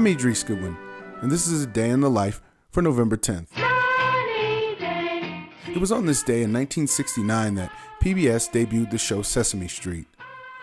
I'm Idris Goodwin, and this is a day in the life for November 10th. It was on this day in 1969 that PBS debuted the show Sesame Street.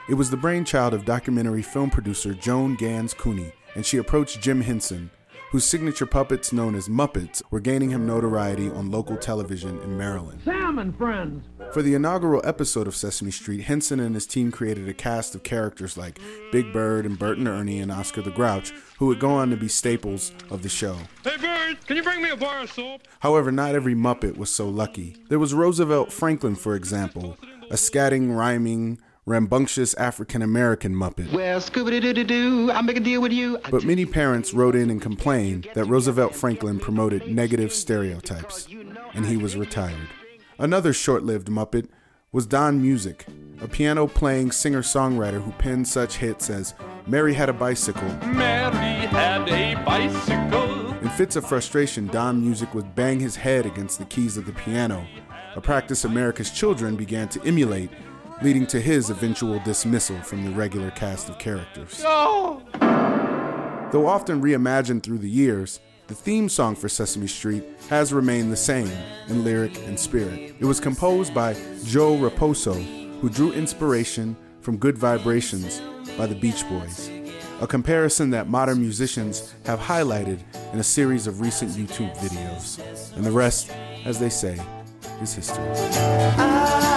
It was the brainchild of documentary film producer Joan Ganz Cooney, and she approached Jim Henson, whose signature puppets, known as Muppets, were gaining him notoriety on local television in Maryland. Sam and friends. For the inaugural episode of Sesame Street, Henson and his team created a cast of characters like Big Bird and Bert and Ernie and Oscar the Grouch, who would go on to be staples of the show. Hey, Bird, can you bring me a bar of soap? However, not every Muppet was so lucky. There was Roosevelt Franklin, for example, a scatting, rhyming, rambunctious African American Muppet. Well, Scooby Doo Doo Doo, I'll make a deal with you. But many parents wrote in and complained that Roosevelt Franklin promoted negative stereotypes, and he was retired. Another short lived Muppet was Don Music, a piano playing singer songwriter who penned such hits as Mary Had a Bicycle. Mary had a bicycle. In fits of frustration, Don Music would bang his head against the keys of the piano, a practice America's children began to emulate leading to his eventual dismissal from the regular cast of characters. Oh. Though often reimagined through the years, the theme song for Sesame Street has remained the same in lyric and spirit. It was composed by Joe Raposo, who drew inspiration from Good Vibrations by the Beach Boys, a comparison that modern musicians have highlighted in a series of recent YouTube videos. And the rest, as they say, is history. Ah.